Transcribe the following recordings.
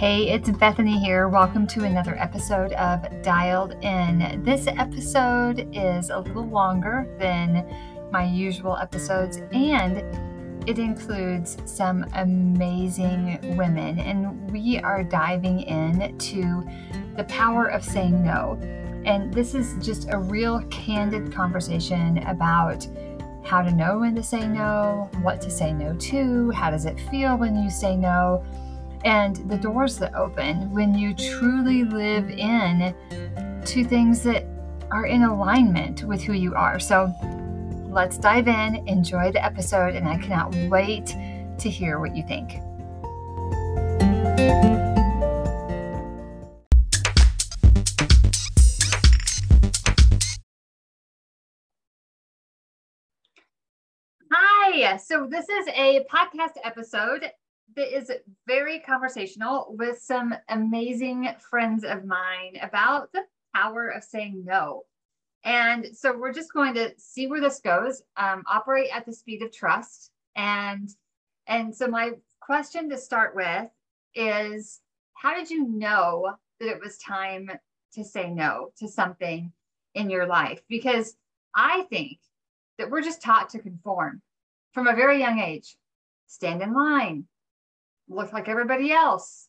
Hey, it's Bethany here. Welcome to another episode of Dialed In. This episode is a little longer than my usual episodes and it includes some amazing women, and we are diving in to the power of saying no. And this is just a real candid conversation about how to know when to say no, what to say no to, how does it feel when you say no and the doors that open when you truly live in to things that are in alignment with who you are. So let's dive in, enjoy the episode, and I cannot wait to hear what you think. Hi, so this is a podcast episode that is very conversational with some amazing friends of mine about the power of saying no. And so we're just going to see where this goes. Um, operate at the speed of trust. And and so my question to start with is how did you know that it was time to say no to something in your life? Because I think that we're just taught to conform from a very young age. Stand in line, look like everybody else,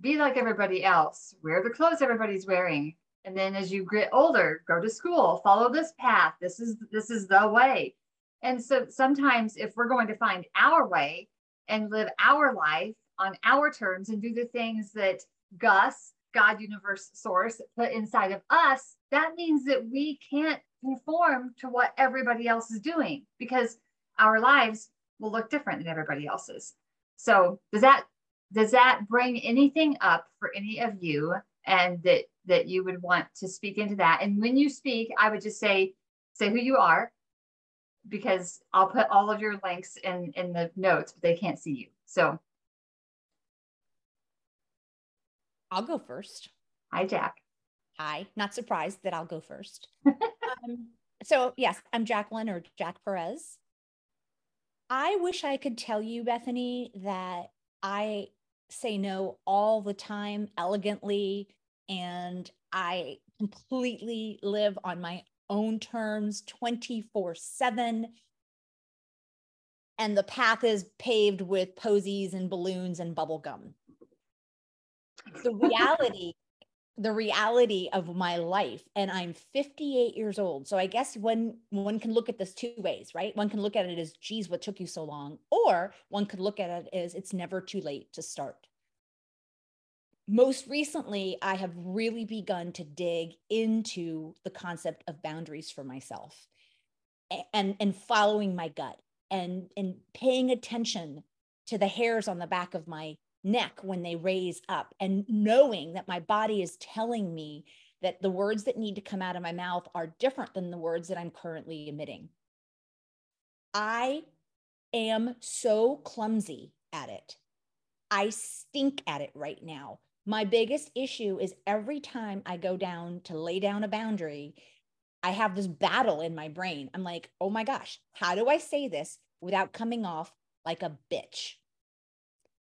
be like everybody else, wear the clothes everybody's wearing. And then as you get older, go to school, follow this path. This is this is the way. And so sometimes if we're going to find our way and live our life on our terms and do the things that Gus, God, universe, source put inside of us, that means that we can't conform to what everybody else is doing because our lives will look different than everybody else's. So does that does that bring anything up for any of you and that that you would want to speak into that? And when you speak, I would just say say who you are because I'll put all of your links in in the notes, but they can't see you. So I'll go first. Hi, Jack. Hi. Not surprised that I'll go first. um, so yes, I'm Jacqueline or Jack Perez. I wish I could tell you, Bethany, that I say no all the time elegantly and I completely live on my own terms 24 7. And the path is paved with posies and balloons and bubble gum. The reality the reality of my life and i'm 58 years old. So i guess when one can look at this two ways right? One can look at it as geez what took you so long? Or one could look at it as it's never too late to start. Most recently i have really begun to dig into the concept of boundaries for myself and and following my gut and and paying attention to the hairs on the back of my neck when they raise up and knowing that my body is telling me that the words that need to come out of my mouth are different than the words that I'm currently emitting. I am so clumsy at it. I stink at it right now. My biggest issue is every time I go down to lay down a boundary, I have this battle in my brain. I'm like, oh my gosh, how do I say this without coming off like a bitch?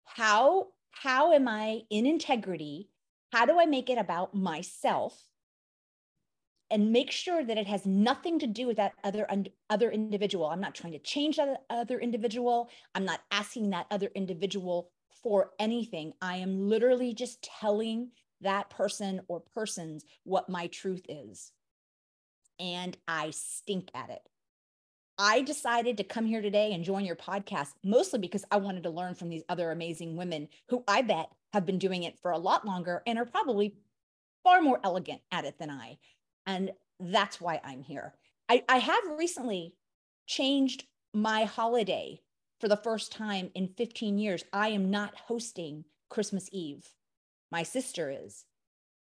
How how am i in integrity? How do i make it about myself? And make sure that it has nothing to do with that other other individual. I'm not trying to change that other individual. I'm not asking that other individual for anything. I am literally just telling that person or persons what my truth is. And i stink at it I decided to come here today and join your podcast mostly because I wanted to learn from these other amazing women who I bet have been doing it for a lot longer and are probably far more elegant at it than I. And that's why I'm here. I, I have recently changed my holiday for the first time in 15 years. I am not hosting Christmas Eve. My sister is.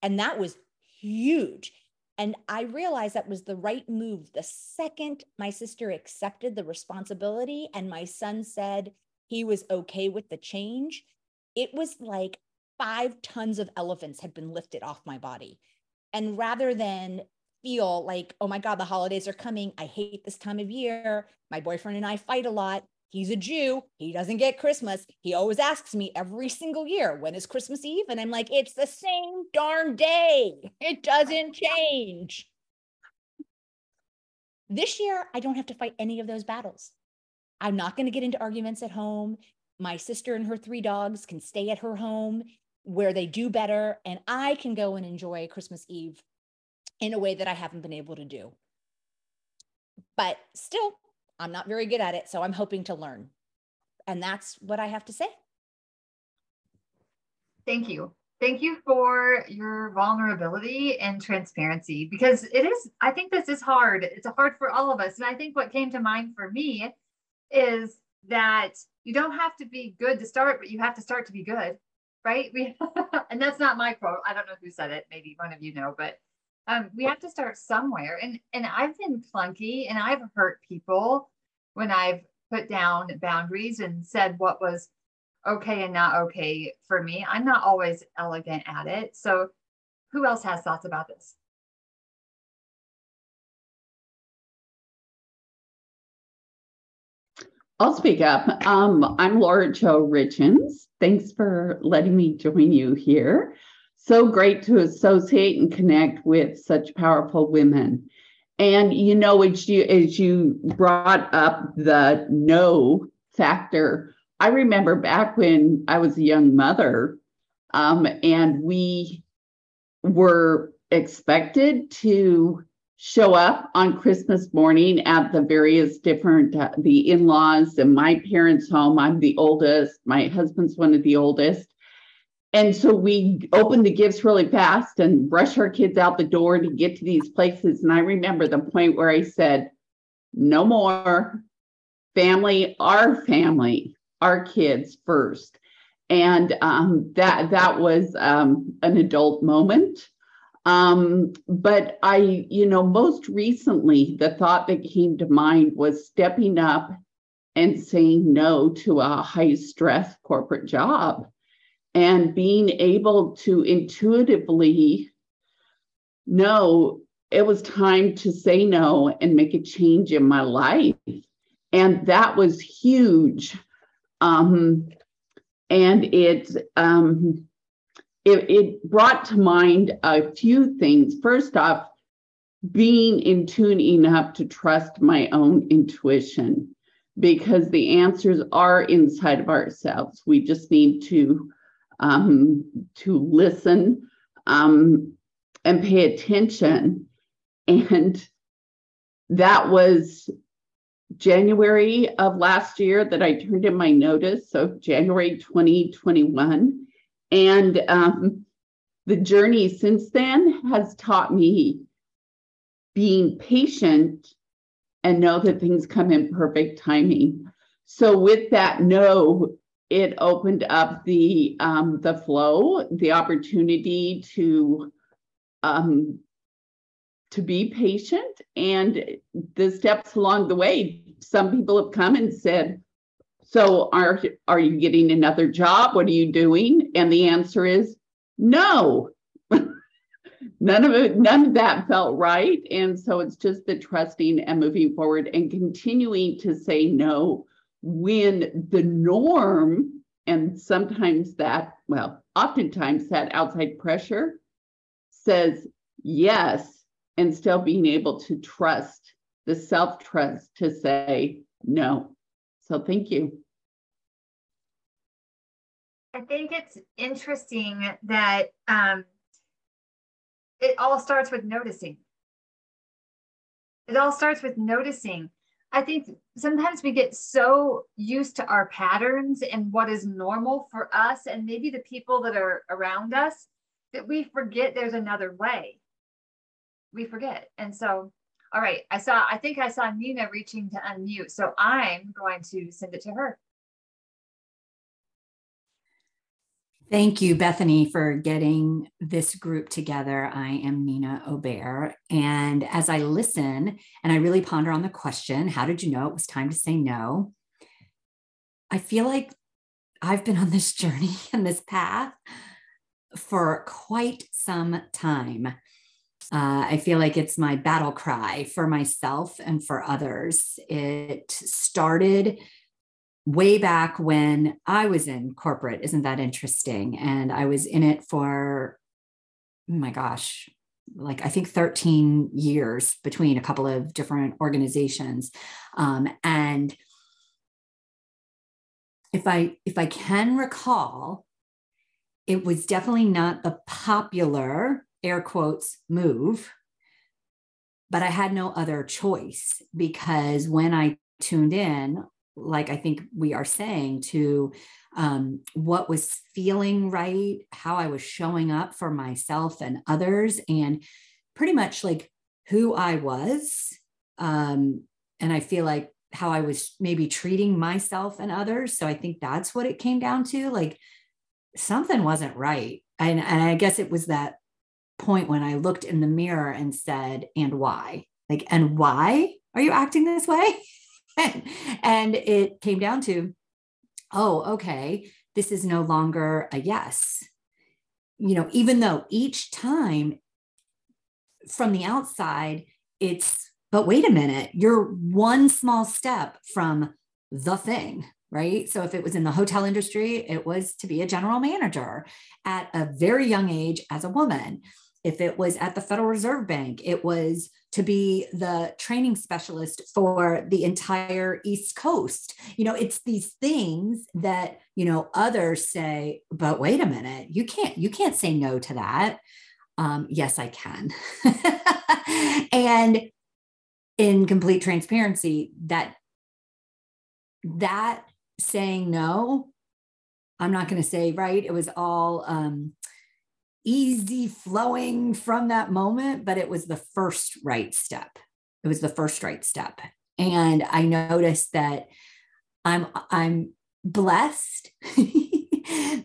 And that was huge. And I realized that was the right move. The second my sister accepted the responsibility and my son said he was okay with the change, it was like five tons of elephants had been lifted off my body. And rather than feel like, oh my God, the holidays are coming, I hate this time of year, my boyfriend and I fight a lot, He's a Jew. He doesn't get Christmas. He always asks me every single year, when is Christmas Eve? And I'm like, it's the same darn day. It doesn't change. This year, I don't have to fight any of those battles. I'm not going to get into arguments at home. My sister and her three dogs can stay at her home where they do better, and I can go and enjoy Christmas Eve in a way that I haven't been able to do. But still, I'm not very good at it. So I'm hoping to learn. And that's what I have to say. Thank you. Thank you for your vulnerability and transparency because it is, I think this is hard. It's hard for all of us. And I think what came to mind for me is that you don't have to be good to start, but you have to start to be good. Right. We, and that's not my quote. I don't know who said it. Maybe one of you know, but um, we have to start somewhere. And and I've been clunky and I've hurt people when I've put down boundaries and said what was okay and not okay for me. I'm not always elegant at it. So who else has thoughts about this? I'll speak up. Um, I'm Laura Jo Richens. Thanks for letting me join you here so great to associate and connect with such powerful women. And you know, as you as you brought up the no factor, I remember back when I was a young mother, um, and we were expected to show up on Christmas morning at the various different uh, the in-laws and my parents' home. I'm the oldest. My husband's one of the oldest, and so we opened the gifts really fast and rush our kids out the door to get to these places. And I remember the point where I said, no more family, our family, our kids first. And um, that that was um, an adult moment. Um, but I, you know, most recently, the thought that came to mind was stepping up and saying no to a high stress corporate job and being able to intuitively know it was time to say no and make a change in my life. And that was huge. Um, and it, um, it, it brought to mind a few things. First off, being in tune enough to trust my own intuition because the answers are inside of ourselves. We just need to um, to listen um, and pay attention. And that was January of last year that I turned in my notice. So January 2021. And um, the journey since then has taught me being patient and know that things come in perfect timing. So with that no, it opened up the um, the flow, the opportunity to um, to be patient, and the steps along the way. Some people have come and said, "So are are you getting another job? What are you doing?" And the answer is no. none of it, none of that felt right, and so it's just the trusting and moving forward and continuing to say no when the norm, and sometimes that, well, oftentimes that outside pressure says yes, and still being able to trust the self trust to say no. So thank you. I think it's interesting that um, it all starts with noticing. It all starts with noticing. I think sometimes we get so used to our patterns and what is normal for us and maybe the people that are around us that we forget there's another way. We forget. And so, all right, I saw, I think I saw Nina reaching to unmute. So I'm going to send it to her. Thank you, Bethany, for getting this group together. I am Nina Aubert. And as I listen and I really ponder on the question, how did you know it was time to say no? I feel like I've been on this journey and this path for quite some time. Uh, I feel like it's my battle cry for myself and for others. It started way back when I was in corporate. Isn't that interesting? And I was in it for, oh my gosh, like I think 13 years between a couple of different organizations. Um, and if I if I can recall, it was definitely not the popular air quotes move, but I had no other choice because when I tuned in, like I think we are saying, to um, what was feeling right, how I was showing up for myself and others, and pretty much like who I was. Um, and I feel like how I was maybe treating myself and others. So I think that's what it came down to. Like something wasn't right. And, and I guess it was that point when I looked in the mirror and said, and why? Like, and why are you acting this way? and it came down to, oh, okay, this is no longer a yes. You know, even though each time from the outside, it's but wait a minute, you're one small step from the thing, right? So if it was in the hotel industry, it was to be a general manager at a very young age as a woman. If it was at the Federal Reserve Bank, it was to be the training specialist for the entire East Coast. You know, it's these things that, you know, others say, but wait a minute, you can't, you can't say no to that. Um, yes, I can. and in complete transparency that that saying no i'm not going to say right it was all um, easy flowing from that moment but it was the first right step it was the first right step and i noticed that i'm i'm blessed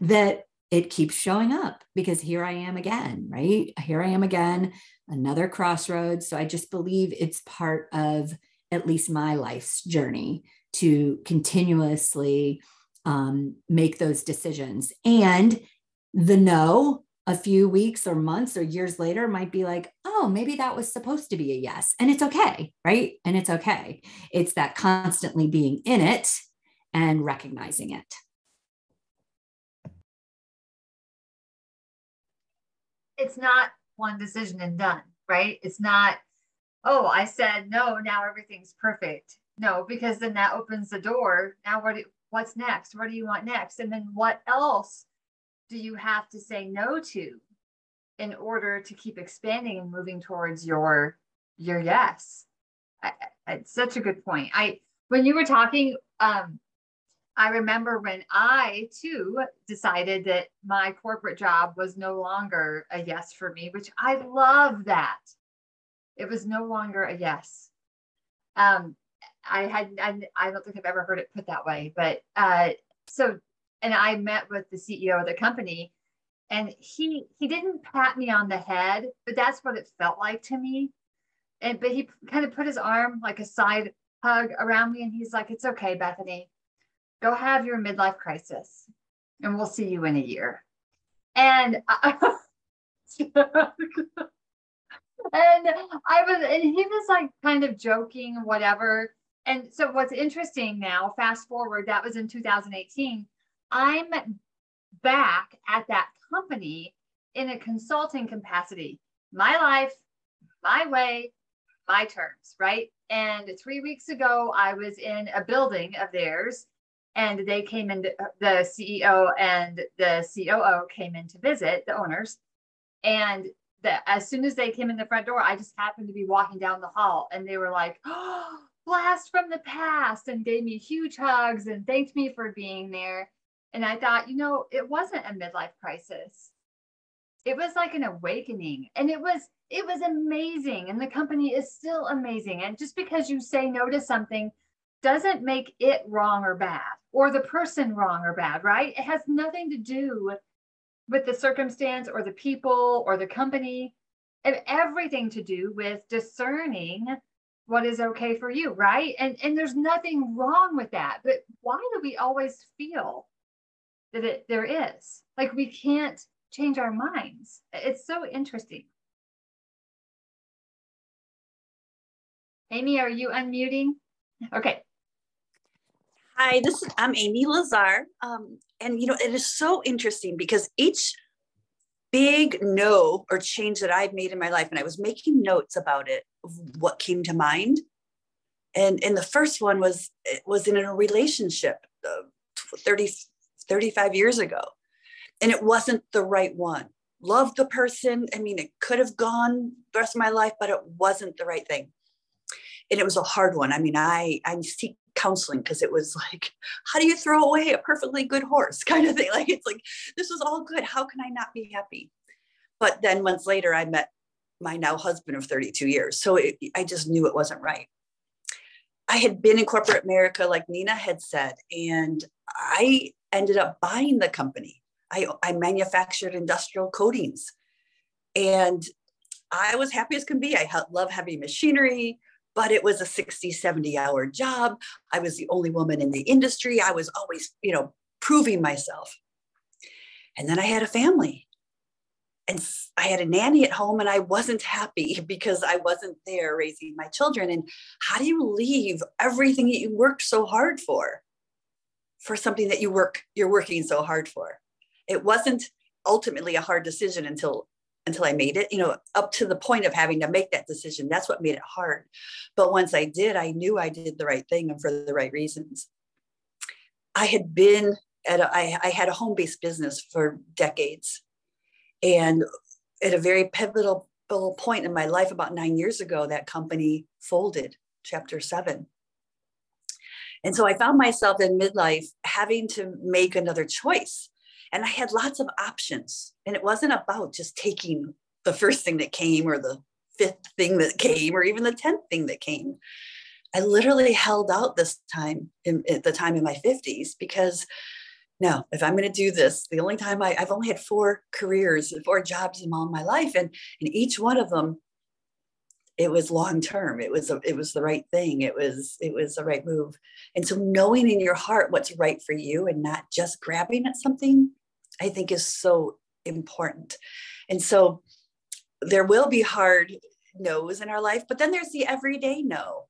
that it keeps showing up because here I am again, right? Here I am again, another crossroads. So I just believe it's part of at least my life's journey to continuously um, make those decisions. And the no, a few weeks or months or years later, might be like, oh, maybe that was supposed to be a yes. And it's okay, right? And it's okay. It's that constantly being in it and recognizing it. it's not one decision and done, right? It's not, oh, I said no, now everything's perfect. No, because then that opens the door. Now what do, what's next? What do you want next? And then what else do you have to say no to in order to keep expanding and moving towards your your yes? I, it's such a good point. I when you were talking, um, I remember when I too decided that my corporate job was no longer a yes for me, which I love that. It was no longer a yes. Um, I had, I, I don't think I've ever heard it put that way, but uh, so, and I met with the CEO of the company and he, he didn't pat me on the head, but that's what it felt like to me. And, but he kind of put his arm like a side hug around me and he's like, it's okay, Bethany go have your midlife crisis and we'll see you in a year. And I, and I was, and he was like kind of joking, whatever. And so what's interesting now, fast forward, that was in 2018. I'm back at that company in a consulting capacity. My life, my way, my terms, right? And three weeks ago, I was in a building of theirs and they came in the ceo and the coo came in to visit the owners and the, as soon as they came in the front door i just happened to be walking down the hall and they were like oh blast from the past and gave me huge hugs and thanked me for being there and i thought you know it wasn't a midlife crisis it was like an awakening and it was it was amazing and the company is still amazing and just because you say no to something doesn't make it wrong or bad or the person wrong or bad, right? It has nothing to do with the circumstance or the people or the company and everything to do with discerning what is okay for you, right? And and there's nothing wrong with that. But why do we always feel that it there is? Like we can't change our minds. It's so interesting. Amy, are you unmuting? Okay. Hi, this is I'm Amy Lazar. Um, and you know, it is so interesting because each big no or change that I've made in my life, and I was making notes about it, what came to mind. And and the first one was it was in a relationship uh, 30, 35 years ago. And it wasn't the right one. Loved the person. I mean, it could have gone the rest of my life, but it wasn't the right thing. And it was a hard one. I mean, I I seek counseling because it was like, how do you throw away a perfectly good horse kind of thing? Like, it's like, this was all good. How can I not be happy? But then months later, I met my now husband of 32 years. So it, I just knew it wasn't right. I had been in corporate America, like Nina had said, and I ended up buying the company. I, I manufactured industrial coatings. And I was happy as can be. I love heavy machinery but it was a 60 70 hour job. I was the only woman in the industry. I was always you know proving myself. And then i had a family. And i had a nanny at home and i wasn't happy because i wasn't there raising my children. And how do you leave everything that you worked so hard for for something that you work you're working so hard for it wasn't ultimately a hard decision until until I made it, you know, up to the point of having to make that decision. That's what made it hard. But once I did, I knew I did the right thing and for the right reasons. I had been at a, I, I had a home-based business for decades. And at a very pivotal point in my life, about nine years ago, that company folded, chapter seven. And so I found myself in midlife having to make another choice and I had lots of options. And it wasn't about just taking the first thing that came or the fifth thing that came or even the 10th thing that came. I literally held out this time in, at the time in my 50s because no, if I'm going to do this, the only time I, I've only had four careers, four jobs in all my life, and in each one of them, it was long term. It was a, it was the right thing. It was it was the right move. And so knowing in your heart what's right for you and not just grabbing at something I think is so important. And so there will be hard no's in our life, but then there's the everyday no.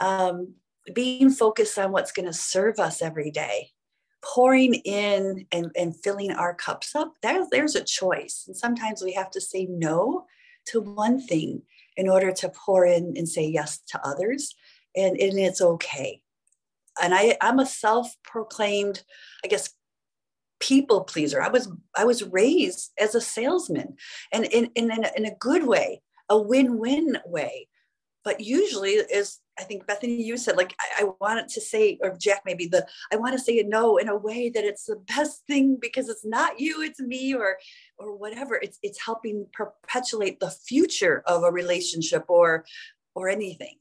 Um, being focused on what's going to serve us every day, pouring in and, and filling our cups up, there's, there's a choice. And sometimes we have to say no to one thing in order to pour in and say yes to others. And, and it's okay. And I, I'm a self proclaimed, I guess, people pleaser. I was I was raised as a salesman and in, in, in, a, in a good way, a win-win way. But usually is I think Bethany, you said like I, I wanted to say, or Jack maybe the I want to say a no in a way that it's the best thing because it's not you, it's me, or or whatever. It's it's helping perpetuate the future of a relationship or or anything.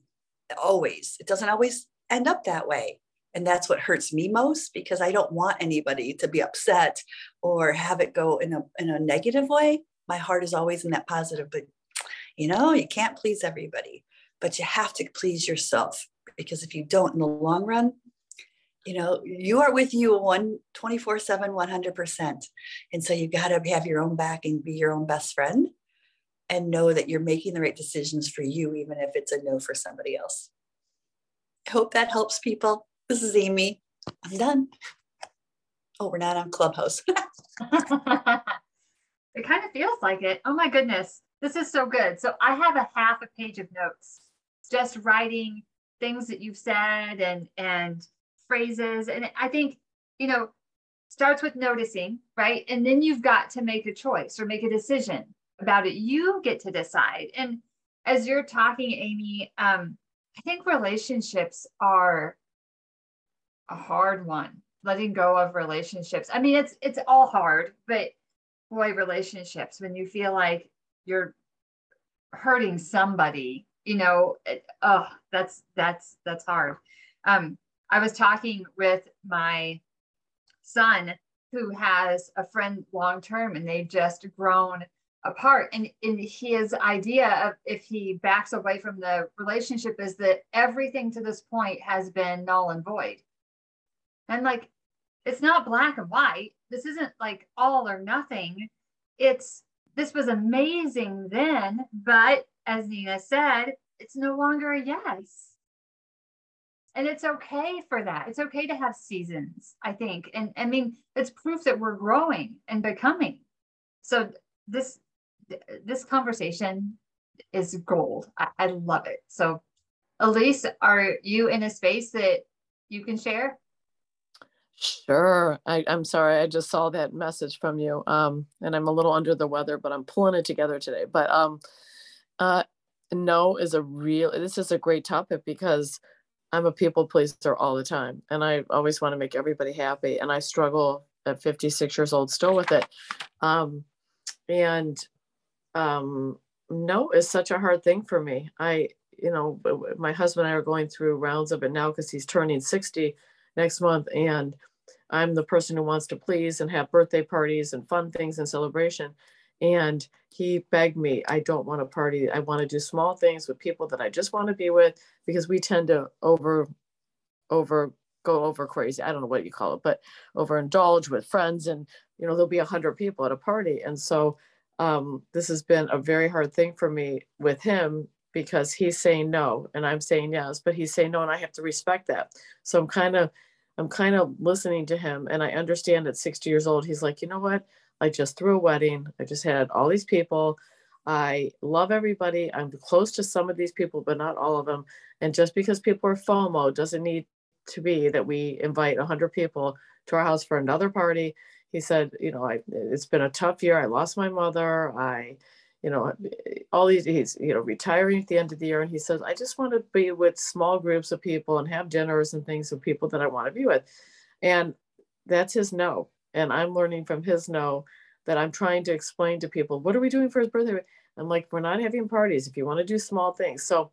Always. It doesn't always end up that way and that's what hurts me most because i don't want anybody to be upset or have it go in a in a negative way my heart is always in that positive but you know you can't please everybody but you have to please yourself because if you don't in the long run you know you are with you one 24 7 100% and so you got to have your own back and be your own best friend and know that you're making the right decisions for you even if it's a no for somebody else i hope that helps people this is Amy. I'm done. Oh, we're not on Clubhouse. it kind of feels like it. Oh my goodness. This is so good. So I have a half a page of notes, just writing things that you've said and and phrases. And I think, you know, starts with noticing, right? And then you've got to make a choice or make a decision about it. You get to decide. And as you're talking, Amy, um, I think relationships are a hard one letting go of relationships i mean it's it's all hard but boy relationships when you feel like you're hurting somebody you know it, oh that's that's that's hard um i was talking with my son who has a friend long term and they've just grown apart and in his idea of if he backs away from the relationship is that everything to this point has been null and void and like, it's not black and white. This isn't like all or nothing. It's this was amazing then, but as Nina said, it's no longer a yes. And it's okay for that it's okay to have seasons i think and i mean it's proof that we're growing and becoming so this this conversation is gold i, I love it so elise are you in a space that you can share Sure. I, I'm sorry. I just saw that message from you. Um, and I'm a little under the weather, but I'm pulling it together today. But um, uh, no is a real, this is a great topic because I'm a people pleaser all the time. And I always want to make everybody happy. And I struggle at 56 years old still with it. Um, and um, no is such a hard thing for me. I, you know, my husband and I are going through rounds of it now because he's turning 60 next month. And I'm the person who wants to please and have birthday parties and fun things and celebration. And he begged me, I don't want to party. I want to do small things with people that I just want to be with because we tend to over, over, go over crazy. I don't know what you call it, but overindulge with friends. And, you know, there'll be a hundred people at a party. And so um, this has been a very hard thing for me with him because he's saying no and I'm saying yes, but he's saying no and I have to respect that. So I'm kind of I'm kind of listening to him and I understand at 60 years old he's like, "You know what? I just threw a wedding. I just had all these people. I love everybody. I'm close to some of these people, but not all of them. And just because people are FOMO doesn't need to be that we invite 100 people to our house for another party. He said, you know, I, it's been a tough year. I lost my mother. I, you know, all these, he's, you know, retiring at the end of the year. And he says, I just want to be with small groups of people and have dinners and things with people that I want to be with. And that's his no. And I'm learning from his no that I'm trying to explain to people, what are we doing for his birthday? I'm like, we're not having parties if you want to do small things. So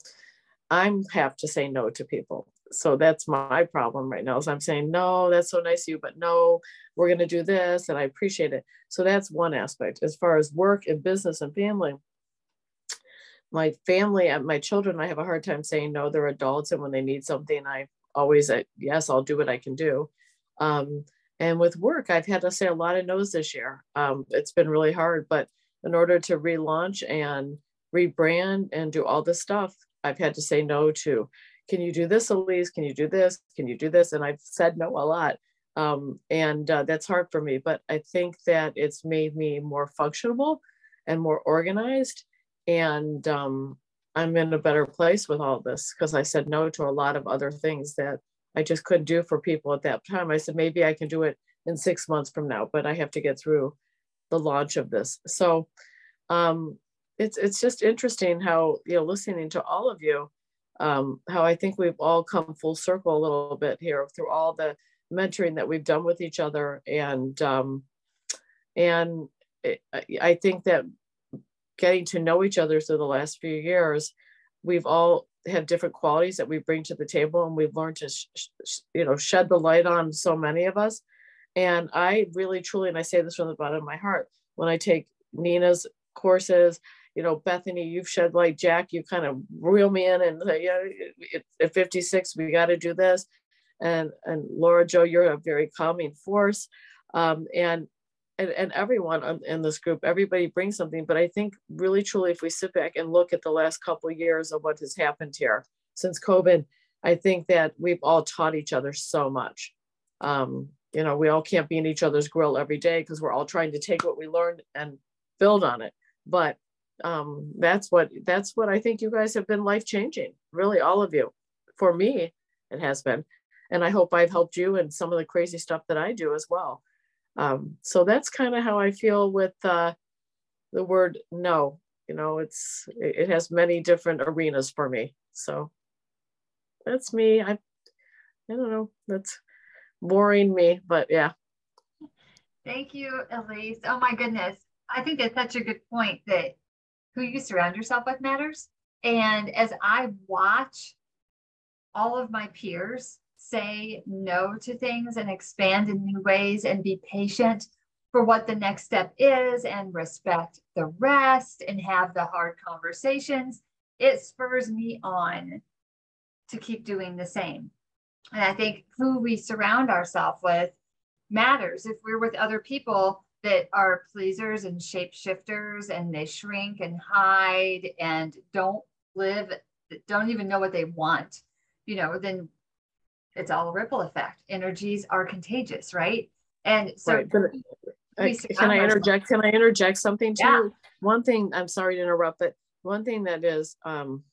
I'm have to say no to people. So that's my problem right now is I'm saying, no, that's so nice of you, but no, we're going to do this. And I appreciate it. So that's one aspect as far as work and business and family. My family and my children, I have a hard time saying no, they're adults. And when they need something, I always, yes, I'll do what I can do. Um, and with work, I've had to say a lot of no's this year. Um, it's been really hard, but in order to relaunch and rebrand and do all this stuff, I've had to say no to. Can you do this, Elise? Can you do this? Can you do this? And I've said no a lot. Um, and uh, that's hard for me, but I think that it's made me more functional and more organized. And um, I'm in a better place with all this because I said no to a lot of other things that I just couldn't do for people at that time. I said, maybe I can do it in six months from now, but I have to get through the launch of this. So um, it's, it's just interesting how, you know, listening to all of you, um, how I think we've all come full circle a little bit here through all the mentoring that we've done with each other. And, um, and it, I think that getting to know each other through the last few years, we've all have different qualities that we bring to the table and we've learned to sh- sh- you know shed the light on so many of us. And i really truly and i say this from the bottom of my heart when i take nina's courses you know bethany you've shed light jack you kind of reel me in and say yeah at 56 we got to do this. And and laura jo you're a very calming force. Um, and and, and everyone in this group, everybody brings something. But I think really truly, if we sit back and look at the last couple of years of what has happened here since COVID, I think that we've all taught each other so much. Um, you know, we all can't be in each other's grill every day because we're all trying to take what we learned and build on it. But um, that's what that's what I think you guys have been life changing. Really, all of you. For me, it has been, and I hope I've helped you in some of the crazy stuff that I do as well. Um, so that's kind of how I feel with uh, the word no. You know, it's it has many different arenas for me. So that's me. I I don't know. That's boring me, but yeah. Thank you, Elise. Oh my goodness. I think that's such a good point that who you surround yourself with matters. And as I watch all of my peers say no to things and expand in new ways and be patient for what the next step is and respect the rest and have the hard conversations, it spurs me on to keep doing the same. And I think who we surround ourselves with matters. If we're with other people that are pleasers and shapeshifters and they shrink and hide and don't live, don't even know what they want, you know, then it's all a ripple effect. Energies are contagious, right? And so right. Uh, can I interject? Can I interject something too? Yeah. One thing, I'm sorry to interrupt, but one thing that is, um,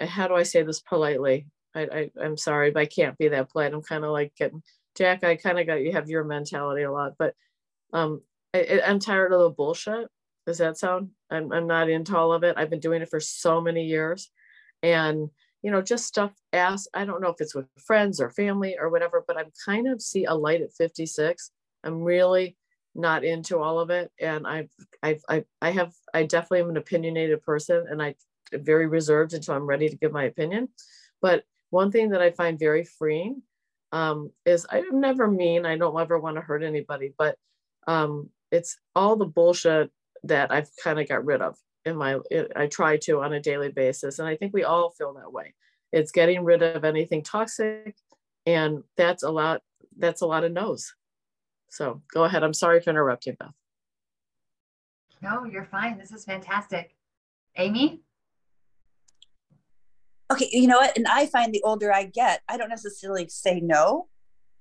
how do I say this politely? I, I am sorry, but I can't be that polite. I'm kind of like getting Jack. I kind of got you have your mentality a lot, but um, I, I'm tired of the bullshit. Does that sound? I'm I'm not into all of it. I've been doing it for so many years, and you know, just stuff asked. I don't know if it's with friends or family or whatever, but I'm kind of see a light at 56. I'm really not into all of it, and I've I've I, I have I definitely am an opinionated person, and I am very reserved until I'm ready to give my opinion. But one thing that I find very freeing um, is I'm never mean. I don't ever want to hurt anybody, but um, it's all the bullshit that I've kind of got rid of in my. I try to on a daily basis, and I think we all feel that way. It's getting rid of anything toxic, and that's a lot. That's a lot of no's. So go ahead. I'm sorry for interrupting, Beth. No, you're fine. This is fantastic. Amy? okay, you know what? And I find the older I get, I don't necessarily say no.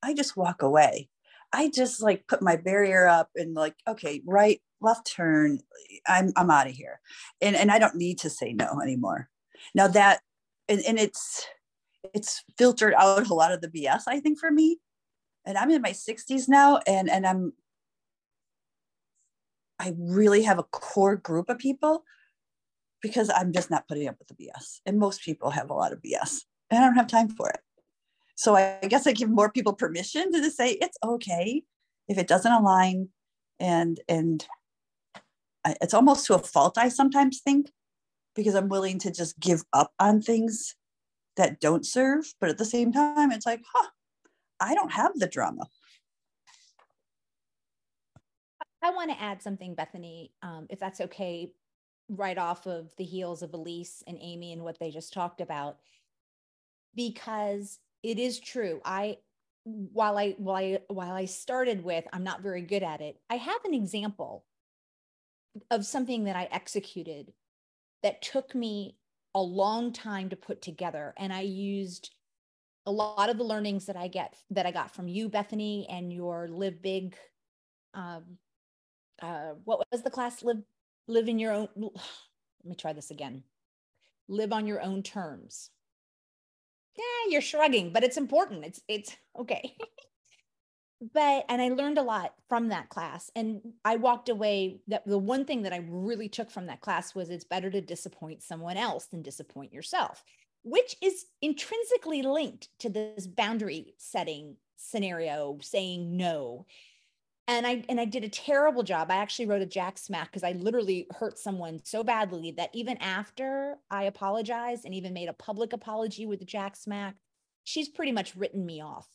I just walk away. I just like put my barrier up and like, okay, right, left turn. I'm I'm out of here. And and I don't need to say no anymore. Now that and, and it's it's filtered out a lot of the BS, I think, for me. And I'm in my 60s now and and I'm I really have a core group of people because I'm just not putting up with the BS. And most people have a lot of BS, and I don't have time for it. So I, I guess I give more people permission to just say it's okay if it doesn't align, and and it's almost to a fault. I sometimes think because I'm willing to just give up on things that don't serve, but at the same time, it's like, huh, I don't have the drama. I want to add something, Bethany, um, if that's okay, right off of the heels of Elise and Amy and what they just talked about because it is true. I while I while I while I started with I'm not very good at it, I have an example of something that I executed that took me a long time to put together. And I used a lot of the learnings that I get that I got from you Bethany and your live big um uh what was the class? Live live in your own let me try this again. Live on your own terms. Yeah you're shrugging but it's important. It's it's okay but and i learned a lot from that class and i walked away that the one thing that i really took from that class was it's better to disappoint someone else than disappoint yourself which is intrinsically linked to this boundary setting scenario saying no and I and I did a terrible job. I actually wrote a jack smack because I literally hurt someone so badly that even after I apologized and even made a public apology with the jack smack, she's pretty much written me off.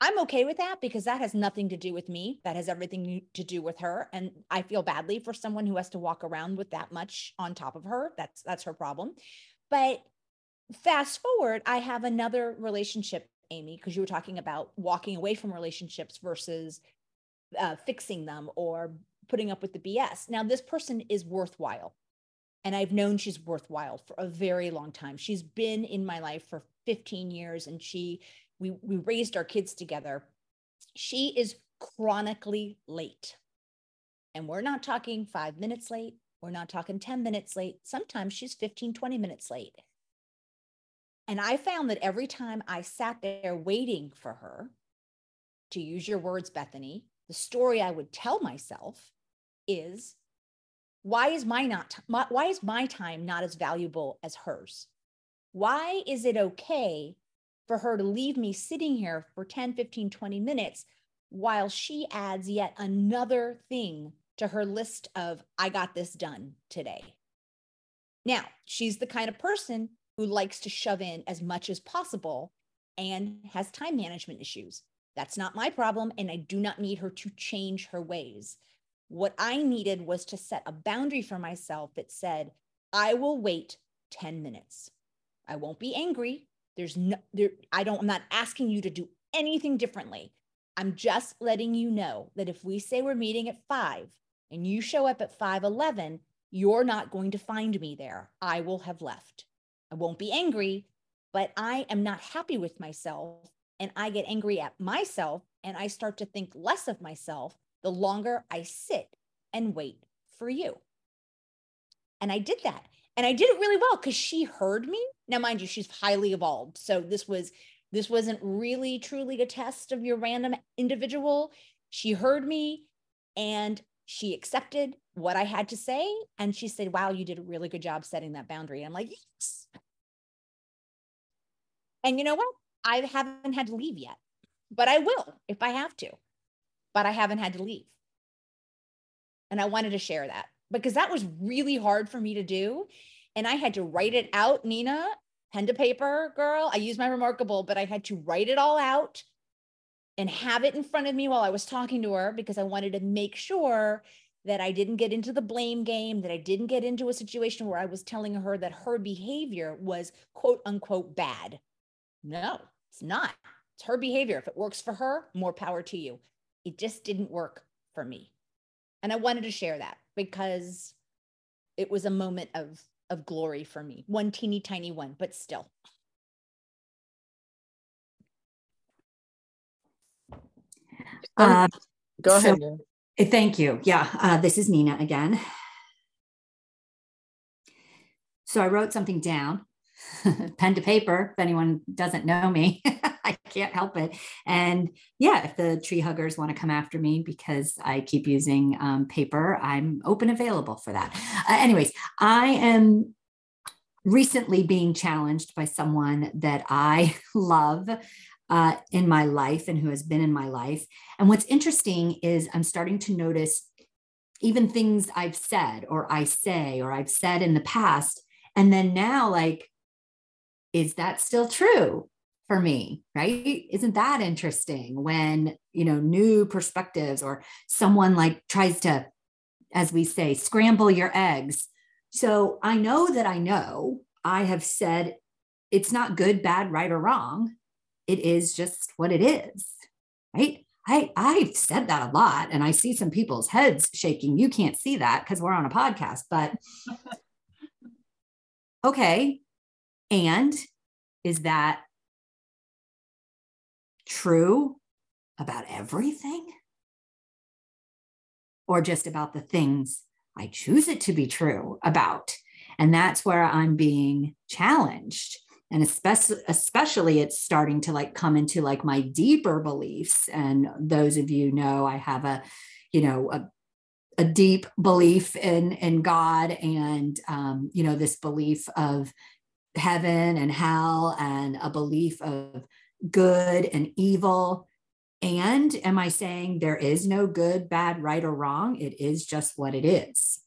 I'm okay with that because that has nothing to do with me. That has everything to do with her. And I feel badly for someone who has to walk around with that much on top of her. That's that's her problem. But fast forward, I have another relationship, Amy, because you were talking about walking away from relationships versus uh, fixing them or putting up with the BS. Now, this person is worthwhile. And I've known she's worthwhile for a very long time. She's been in my life for 15 years and she, we, we raised our kids together. She is chronically late. And we're not talking five minutes late. We're not talking 10 minutes late. Sometimes she's 15, 20 minutes late. And I found that every time I sat there waiting for her, to use your words, Bethany, the story I would tell myself is why is my not my, why is my time not as valuable as hers? Why is it okay for her to leave me sitting here for 10, 15, 20 minutes while she adds yet another thing to her list of I got this done today? Now, she's the kind of person who likes to shove in as much as possible and has time management issues. That's not my problem. And I do not need her to change her ways. What I needed was to set a boundary for myself that said, I will wait 10 minutes. I won't be angry. There's no, there, I don't, I'm not asking you to do anything differently. I'm just letting you know that if we say we're meeting at five and you show up at 511, you're not going to find me there. I will have left. I won't be angry, but I am not happy with myself and I get angry at myself and I start to think less of myself the longer I sit and wait for you. And I did that. And I did it really well because she heard me. Now, mind you, she's highly evolved. So this was this wasn't really truly a test of your random individual. She heard me and she accepted what I had to say. And she said, Wow, you did a really good job setting that boundary. And I'm like, Yes. And you know what? I haven't had to leave yet, but I will if I have to. But I haven't had to leave. And I wanted to share that because that was really hard for me to do. And I had to write it out, Nina, pen to paper, girl. I used my reMarkable, but I had to write it all out and have it in front of me while I was talking to her because I wanted to make sure that I didn't get into the blame game, that I didn't get into a situation where I was telling her that her behavior was quote unquote bad. No, it's not. It's her behavior. If it works for her, more power to you. It just didn't work for me. And I wanted to share that because it was a moment of of glory for me. One teeny tiny one, but still. Uh, Go ahead. So, eh, thank you. Yeah, uh, this is Nina again. So I wrote something down, pen to paper. If anyone doesn't know me, I can't help it. And yeah, if the tree huggers want to come after me because I keep using um, paper, I'm open available for that. Uh, anyways, I am recently being challenged by someone that I love uh, in my life and who has been in my life. And what's interesting is I'm starting to notice even things I've said or I say or I've said in the past. And then now, like, is that still true for me? Right? Isn't that interesting when, you know, new perspectives or someone like tries to, as we say, scramble your eggs? So I know that I know I have said it's not good, bad, right, or wrong it is just what it is, right? I, I've said that a lot and I see some people's heads shaking. You can't see that because we're on a podcast, but okay. And is that true about everything? Or just about the things I choose it to be true about? And that's where I'm being challenged and especially especially it's starting to like come into like my deeper beliefs and those of you know i have a you know a, a deep belief in in god and um, you know this belief of heaven and hell and a belief of good and evil and am i saying there is no good bad right or wrong it is just what it is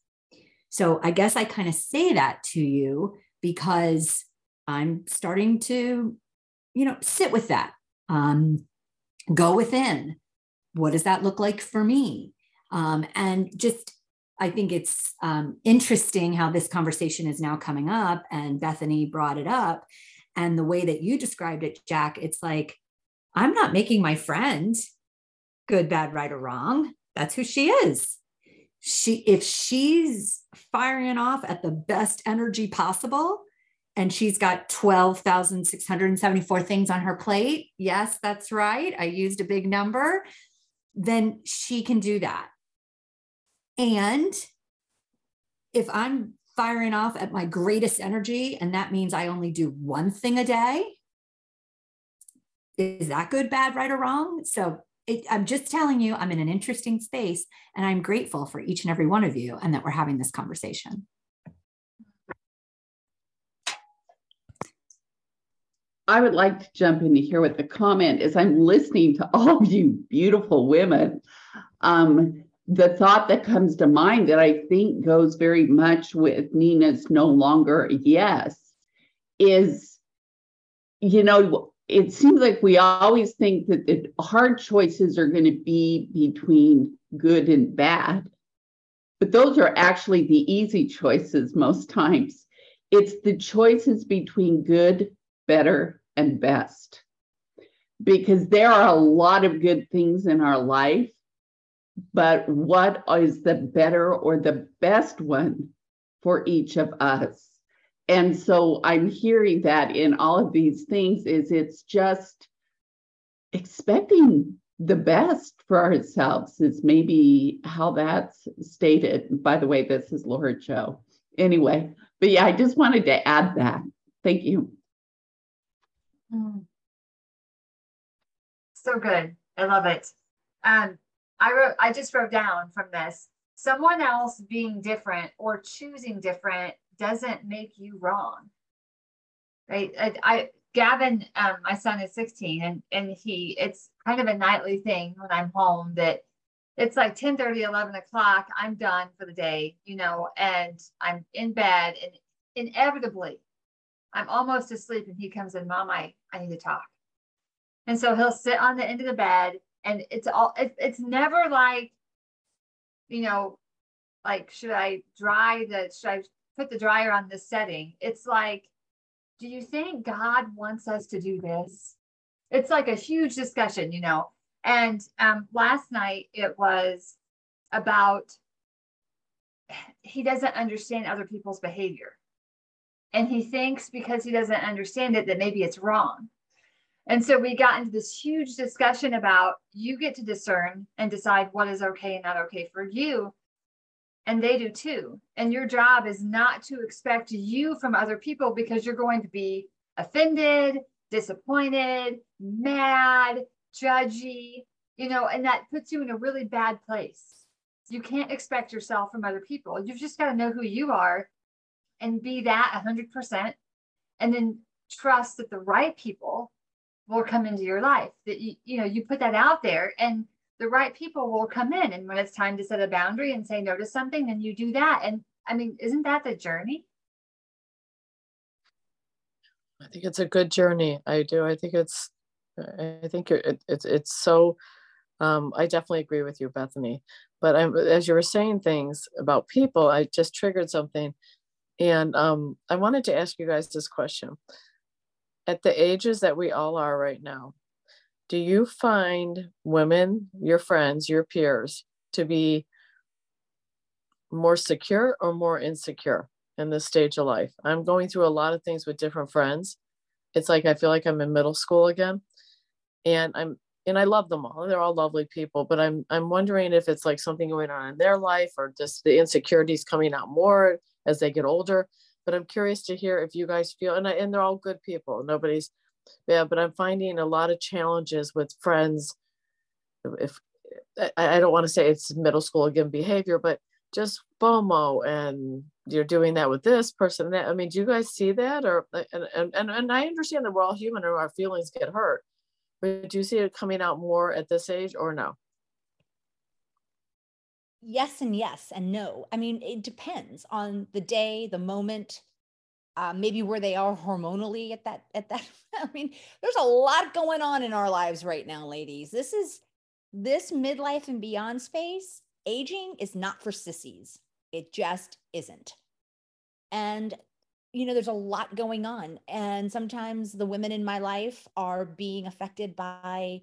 so i guess i kind of say that to you because I'm starting to, you know, sit with that. Um, go within. What does that look like for me? Um, and just, I think it's um, interesting how this conversation is now coming up, and Bethany brought it up. And the way that you described it, Jack, it's like, I'm not making my friend good, bad, right, or wrong. That's who she is. She, if she's firing off at the best energy possible, and she's got 12,674 things on her plate. Yes, that's right. I used a big number. Then she can do that. And if I'm firing off at my greatest energy, and that means I only do one thing a day, is that good, bad, right, or wrong? So it, I'm just telling you, I'm in an interesting space, and I'm grateful for each and every one of you and that we're having this conversation. I would like to jump in here with the comment as I'm listening to all of you beautiful women. Um, the thought that comes to mind that I think goes very much with Nina's no longer yes is, you know, it seems like we always think that the hard choices are going to be between good and bad, but those are actually the easy choices most times. It's the choices between good better, and best. Because there are a lot of good things in our life, but what is the better or the best one for each of us? and so I'm hearing that in all of these things is it's just expecting the best for ourselves is maybe how that's stated. By the way, this is Laura Jo. Anyway, but yeah, I just wanted to add that. Thank you. Mm. So good. I love it. Um, I wrote, I just wrote down from this someone else being different or choosing different doesn't make you wrong. Right. I, I Gavin, um, my son is 16 and, and he, it's kind of a nightly thing when I'm home that it's like 10 30, 11 o'clock. I'm done for the day, you know, and I'm in bed and inevitably I'm almost asleep and he comes in, mom, I, I need to talk. And so he'll sit on the end of the bed and it's all, it, it's never like, you know, like, should I dry the, should I put the dryer on this setting? It's like, do you think God wants us to do this? It's like a huge discussion, you know. And um, last night it was about he doesn't understand other people's behavior. And he thinks because he doesn't understand it that maybe it's wrong. And so we got into this huge discussion about you get to discern and decide what is okay and not okay for you and they do too. And your job is not to expect you from other people because you're going to be offended, disappointed, mad, judgy, you know, and that puts you in a really bad place. You can't expect yourself from other people. You've just got to know who you are and be that 100% and then trust that the right people will come into your life that you you know you put that out there and the right people will come in. And when it's time to set a boundary and say no to something, then you do that. And I mean, isn't that the journey? I think it's a good journey. I do. I think it's, I think it, it's, it's so, um, I definitely agree with you, Bethany. But I'm, as you were saying things about people, I just triggered something. And um, I wanted to ask you guys this question. At the ages that we all are right now, do you find women, your friends, your peers, to be more secure or more insecure in this stage of life? I'm going through a lot of things with different friends. It's like I feel like I'm in middle school again. And I'm and I love them all. They're all lovely people, but I'm I'm wondering if it's like something going on in their life or just the insecurities coming out more as they get older. But I'm curious to hear if you guys feel and I, and they're all good people. Nobody's yeah but i'm finding a lot of challenges with friends if i, don't want to say it's middle school again behavior but just fomo and you're doing that with this person that i mean do you guys see that or and and, and i understand that we're all human and our feelings get hurt but do you see it coming out more at this age or no yes and yes and no. I mean it depends on the day the moment uh, maybe where they are hormonally at that at that i mean there's a lot going on in our lives right now ladies. This is this midlife and beyond space aging is not for sissies. It just isn't. And you know there's a lot going on and sometimes the women in my life are being affected by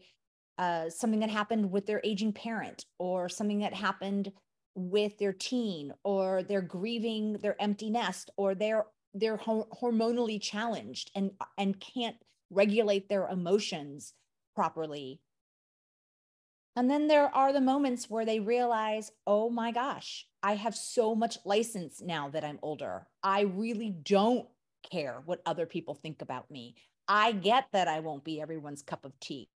uh, something that happened with their aging parent or something that happened with their teen or they're grieving their empty nest or they're they're hormonally challenged and and can't regulate their emotions properly. And then there are the moments where they realize oh my gosh i have so much license now that i'm older. I really don't care what other people think about me. I get that i won't be everyone's cup of tea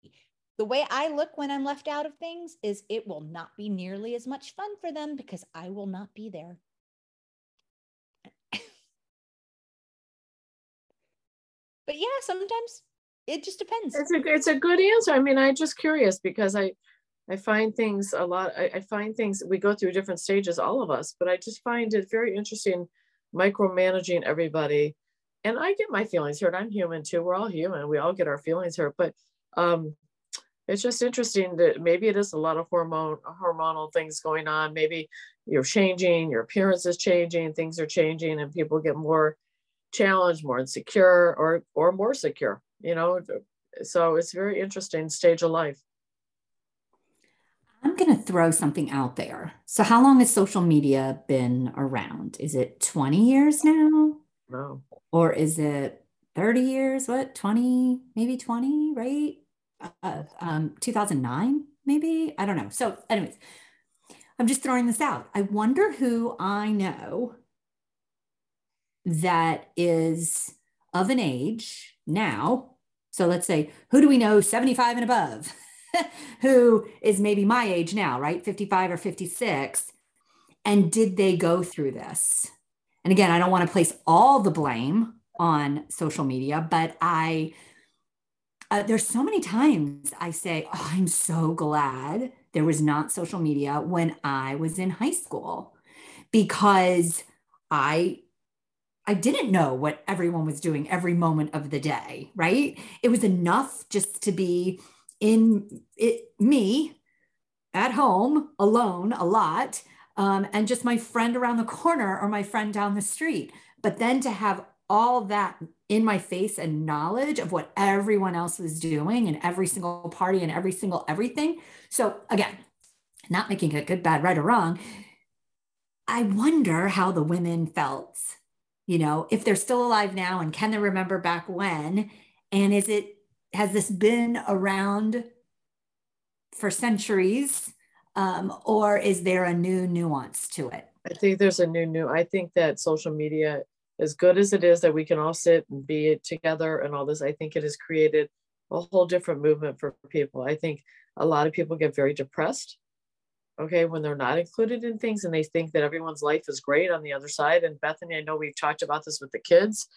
the way I look when I'm left out of things is it will not be nearly as much fun for them because I will not be there. but yeah, sometimes it just depends. It's a it's a good answer. I mean, I'm just curious because I I find things a lot. I, I find things we go through different stages, all of us, but I just find it very interesting micromanaging everybody. And I get my feelings hurt. I'm human too. We're all human. We all get our feelings hurt. But um, it's just interesting that maybe it is a lot of hormone hormonal things going on. Maybe you're changing, your appearance is changing, things are changing, and people get more challenged, more insecure, or or more secure. You know, so it's very interesting stage of life. I'm going to throw something out there. So, how long has social media been around? Is it 20 years now? know. Or is it 30 years? What, 20, maybe 20, right? Uh, um, 2009, maybe? I don't know. So, anyways, I'm just throwing this out. I wonder who I know that is of an age now. So let's say, who do we know 75 and above? who is maybe my age now, right? 55 or 56. And did they go through this? And again, I don't want to place all the blame on social media, but I, uh, there's so many times I say, oh, I'm so glad there was not social media when I was in high school because I I didn't know what everyone was doing every moment of the day, right? It was enough just to be in it, me at home alone a lot um, and just my friend around the corner or my friend down the street. But then to have all that in my face and knowledge of what everyone else was doing and every single party and every single everything. So, again, not making it good, bad, right, or wrong. I wonder how the women felt you know, if they're still alive now and can they remember back when? And is it, has this been around for centuries? Um, or is there a new nuance to it? I think there's a new new. I think that social media, as good as it is that we can all sit and be together and all this, I think it has created a whole different movement for people. I think a lot of people get very depressed okay when they're not included in things and they think that everyone's life is great on the other side and bethany i know we've talked about this with the kids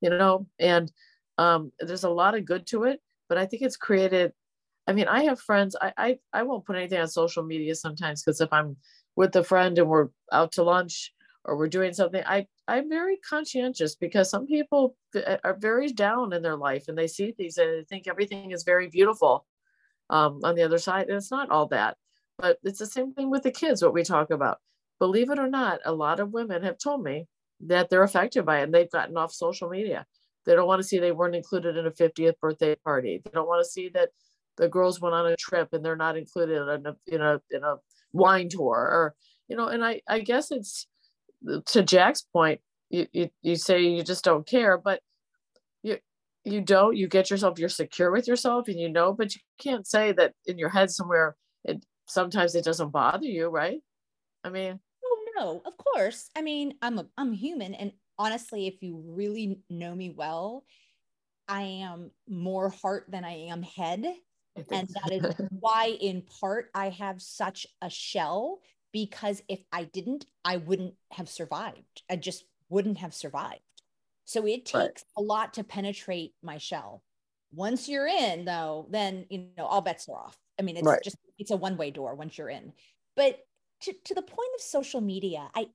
you know and um, there's a lot of good to it but i think it's created i mean i have friends i i, I won't put anything on social media sometimes because if i'm with a friend and we're out to lunch or we're doing something i i'm very conscientious because some people are very down in their life and they see things and they think everything is very beautiful um, on the other side and it's not all that but it's the same thing with the kids, what we talk about. Believe it or not, a lot of women have told me that they're affected by it and they've gotten off social media. They don't want to see they weren't included in a 50th birthday party. They don't want to see that the girls went on a trip and they're not included in a in a in a wine tour or you know, and I I guess it's to Jack's point, you, you, you say you just don't care, but you you don't, you get yourself, you're secure with yourself and you know, but you can't say that in your head somewhere it sometimes it doesn't bother you, right? I mean, oh no, of course. I mean, I'm a I'm human, and honestly, if you really know me well, I am more heart than I am head, and that is why, in part, I have such a shell because if I didn't, I wouldn't have survived. I just wouldn't have survived. So it takes right. a lot to penetrate my shell. Once you're in, though, then you know all bets are off. I mean, it's right. just it's a one way door once you're in. But to, to the point of social media, I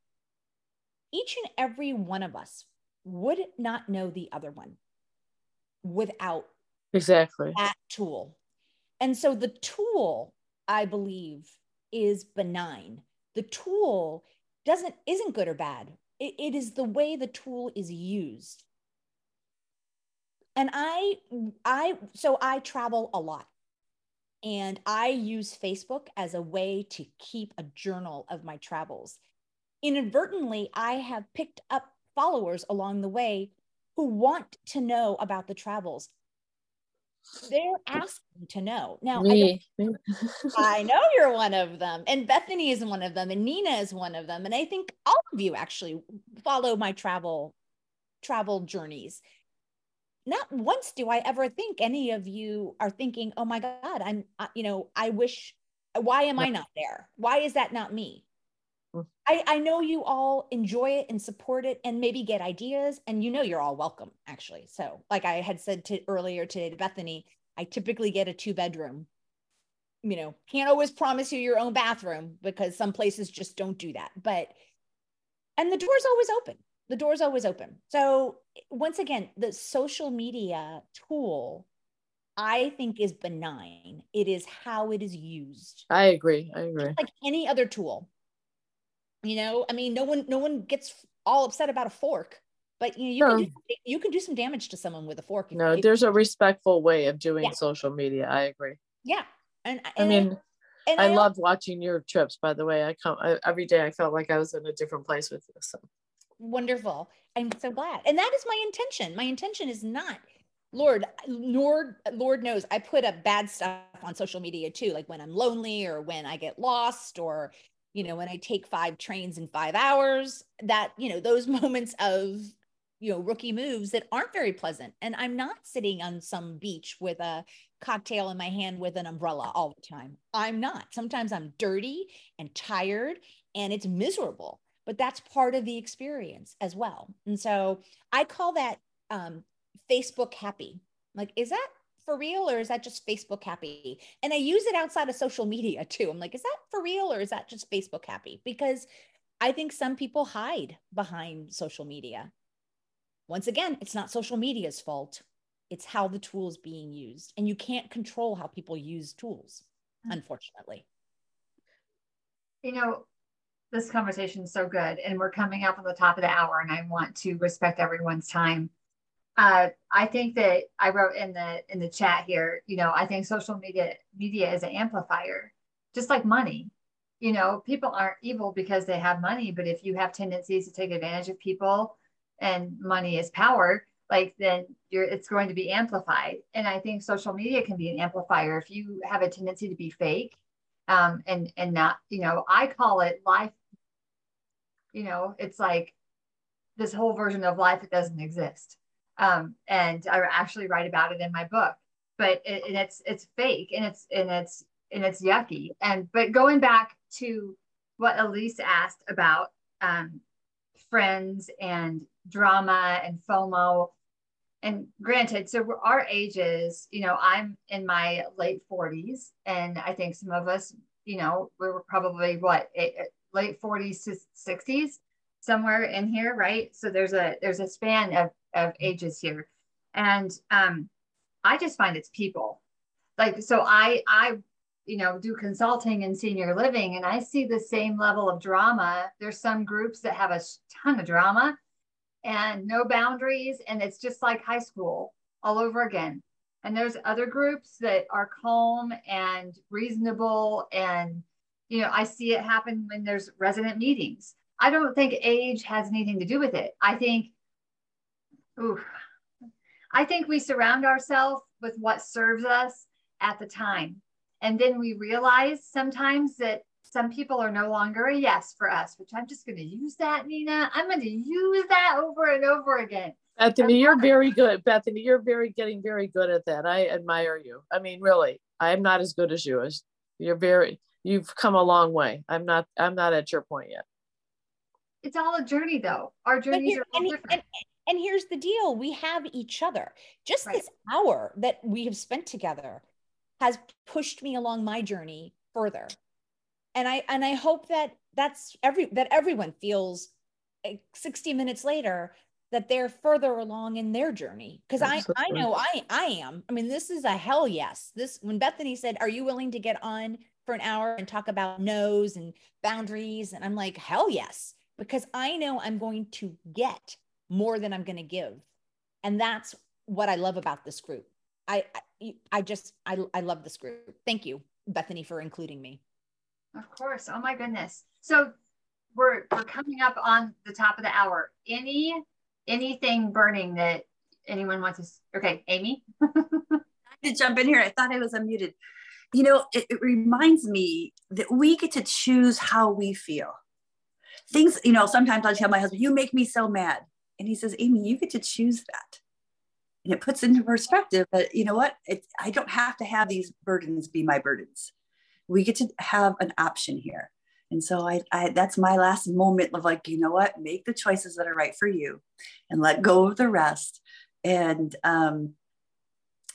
each and every one of us would not know the other one without exactly that tool. And so the tool, I believe, is benign. The tool doesn't isn't good or bad. it, it is the way the tool is used. And I I so I travel a lot and I use Facebook as a way to keep a journal of my travels. Inadvertently, I have picked up followers along the way who want to know about the travels. They're asking to know. Now, I, I know you're one of them, and Bethany is one of them, and Nina is one of them. And I think all of you actually follow my travel travel journeys not once do I ever think any of you are thinking, oh my God, I'm, uh, you know, I wish, why am I not there? Why is that not me? I, I know you all enjoy it and support it and maybe get ideas and you know you're all welcome actually so like i had said to earlier today to bethany i typically get a two bedroom you know can't always promise you your own bathroom because some places just don't do that but and the door's always open the door's always open. So once again, the social media tool I think is benign. It is how it is used. I agree. I agree. like any other tool. You know, I mean, no one no one gets all upset about a fork, but you know, you, no. can, do, you can do some damage to someone with a fork. No, there's a respectful way of doing yeah. social media. I agree. Yeah. And, and I mean, and I, I watching your trips, by the way. I come I, every day. I felt like I was in a different place with you. So wonderful. I'm so glad. And that is my intention. My intention is not Lord, Lord, Lord knows I put up bad stuff on social media too, like when I'm lonely or when I get lost or, you know, when I take five trains in five hours, that, you know, those moments of, you know, rookie moves that aren't very pleasant. And I'm not sitting on some beach with a cocktail in my hand with an umbrella all the time. I'm not. Sometimes I'm dirty and tired and it's miserable, but that's part of the experience as well. And so I call that um, Facebook happy. Like, is that for real or is that just Facebook happy? And I use it outside of social media too. I'm like, is that for real or is that just Facebook happy? Because I think some people hide behind social media. Once again, it's not social media's fault. It's how the tool is being used. And you can't control how people use tools, mm. unfortunately. You know, this conversation is so good. And we're coming up on the top of the hour, and I want to respect everyone's time uh, I think that I wrote in the in the chat here, you know, I think social media media is an amplifier, just like money. You know, people aren't evil because they have money, but if you have tendencies to take advantage of people and money is power, like then you're it's going to be amplified. And I think social media can be an amplifier if you have a tendency to be fake um, and and not, you know, I call it life. You know, it's like this whole version of life that doesn't exist um, and I actually write about it in my book. But it, and it's it's fake and it's and it's and it's yucky. And but going back to what Elise asked about um, friends and drama and FOMO. And granted, so our ages, you know, I'm in my late 40s, and I think some of us, you know, we were probably what eight, late 40s to 60s, somewhere in here, right? So there's a there's a span of of ages here. And um, I just find it's people. Like, so I, I, you know, do consulting in senior living and I see the same level of drama. There's some groups that have a ton of drama and no boundaries. And it's just like high school all over again. And there's other groups that are calm and reasonable. And, you know, I see it happen when there's resident meetings. I don't think age has anything to do with it. I think Ooh. I think we surround ourselves with what serves us at the time. And then we realize sometimes that some people are no longer a yes for us, which I'm just going to use that, Nina. I'm going to use that over and over again. Bethany, you're very good. Bethany, you're very getting very good at that. I admire you. I mean, really, I'm not as good as you. As you're very, you've come a long way. I'm not. I'm not at your point yet. It's all a journey, though. Our journeys are all different. And, and here's the deal we have each other. Just right. this hour that we have spent together has pushed me along my journey further. And I and I hope that that's every that everyone feels 60 minutes later that they're further along in their journey because I, I know I I am. I mean, this is a hell yes. This when Bethany said, "Are you willing to get on for an hour and talk about no's and boundaries?" and I'm like, "Hell yes," because I know I'm going to get more than I'm going to give. And that's what I love about this group. I, I, I just, I, I love this group. Thank you, Bethany, for including me. Of course. Oh my goodness. So we're, we're coming up on the top of the hour. Any, anything burning that anyone wants to, okay, Amy. to jump in here. I thought I was unmuted. You know, it, it reminds me that we get to choose how we feel. Things, you know, sometimes I tell my husband, you make me so mad. And he says, Amy, you get to choose that. And it puts into perspective that, you know what, it, I don't have to have these burdens be my burdens. We get to have an option here. And so I, I that's my last moment of like, you know what, make the choices that are right for you and let go of the rest. And um,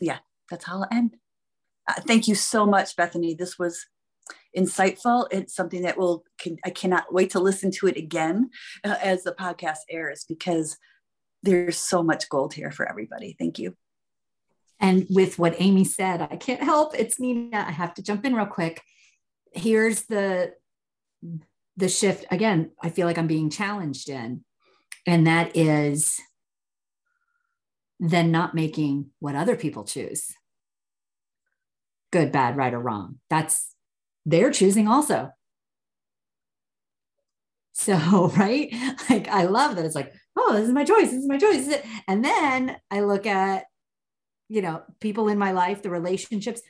yeah, that's how I'll end. Uh, thank you so much, Bethany. This was insightful. It's something that will, can, I cannot wait to listen to it again uh, as the podcast airs because there's so much gold here for everybody. Thank you. And with what Amy said, I can't help. It's Nina. I have to jump in real quick. Here's the the shift again. I feel like I'm being challenged in, and that is then not making what other people choose. Good, bad, right, or wrong. That's they're choosing also. So, right? Like, I love that it's like, oh, this is my choice. This is my choice. And then I look at, you know, people in my life, the relationships.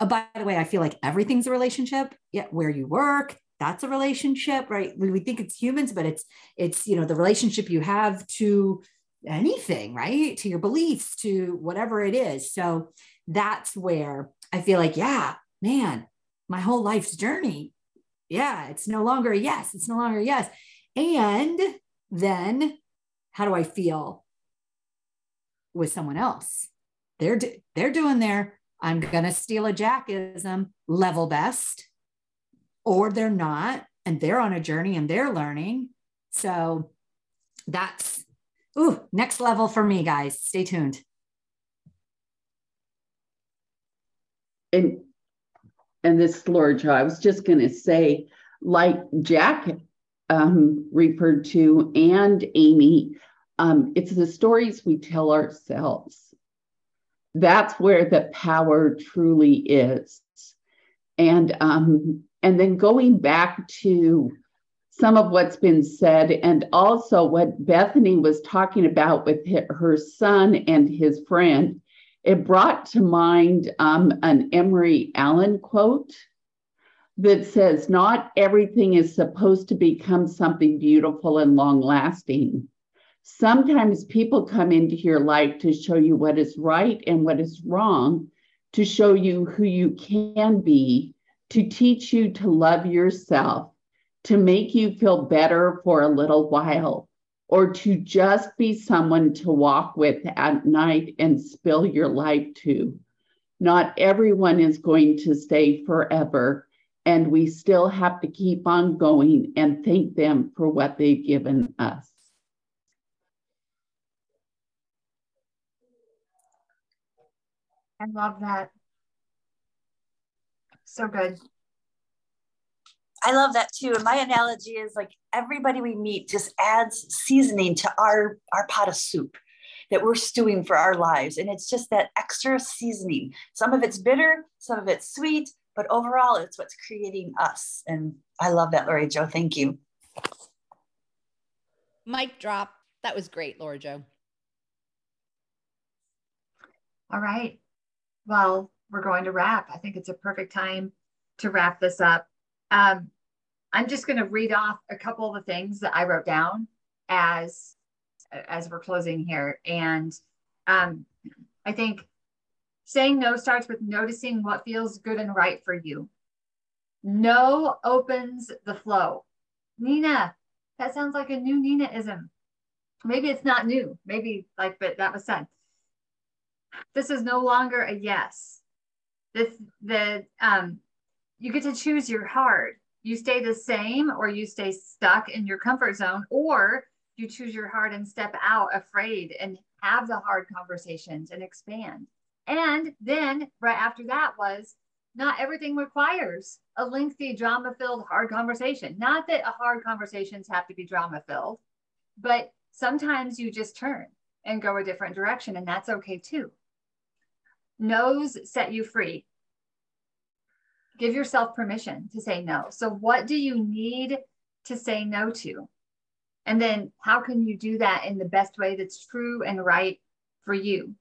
Oh, by the way, I feel like everything's a relationship. Yeah, where you work, that's a relationship, right? We think it's humans, but it's it's you know the relationship you have to anything, right? To your beliefs, to whatever it is. So that's where I feel like, yeah, man, my whole life's journey. Yeah, it's no longer yes. It's no longer yes. And then how do I feel with someone else? They're they're doing their I'm gonna steal a jackism level best, or they're not, and they're on a journey and they're learning. So that's ooh, next level for me, guys. Stay tuned. And and this Laura Jo, I was just gonna say, like Jack um, referred to and Amy, um, it's the stories we tell ourselves. That's where the power truly is. And um, and then going back to some of what's been said, and also what Bethany was talking about with her son and his friend, it brought to mind um, an Emery Allen quote that says, Not everything is supposed to become something beautiful and long lasting. Sometimes people come into your life to show you what is right and what is wrong, to show you who you can be, to teach you to love yourself, to make you feel better for a little while, or to just be someone to walk with at night and spill your life to. Not everyone is going to stay forever, and we still have to keep on going and thank them for what they've given us. I love that. So good. I love that too. And my analogy is like everybody we meet just adds seasoning to our our pot of soup that we're stewing for our lives. And it's just that extra seasoning. Some of it's bitter, some of it's sweet, but overall it's what's creating us. And I love that, Laura Jo. Thank you. Mic drop. That was great, Laura Jo. All right well, we're going to wrap. I think it's a perfect time to wrap this up. Um, I'm just going to read off a couple of the things that I wrote down as as we're closing here. And um, I think saying no starts with noticing what feels good and right for you. No opens the flow. Nina, that sounds like a new Ninaism. Maybe it's not new. Maybe like, but that was said this is no longer a yes. This the um you get to choose your heart. You stay the same or you stay stuck in your comfort zone, or you choose your heart and step out afraid and have the hard conversations and expand. And then right after that was not everything requires a lengthy drama filled hard conversation. Not that hard conversations have to be drama filled, but sometimes you just turn and go a different direction, and that's okay too. No's set you free. Give yourself permission to say no. So, what do you need to say no to? And then, how can you do that in the best way that's true and right for you?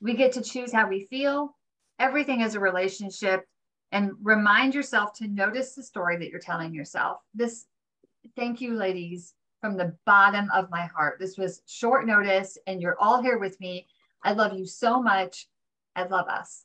We get to choose how we feel. Everything is a relationship. And remind yourself to notice the story that you're telling yourself. This, thank you, ladies, from the bottom of my heart. This was short notice, and you're all here with me. I love you so much. I love us.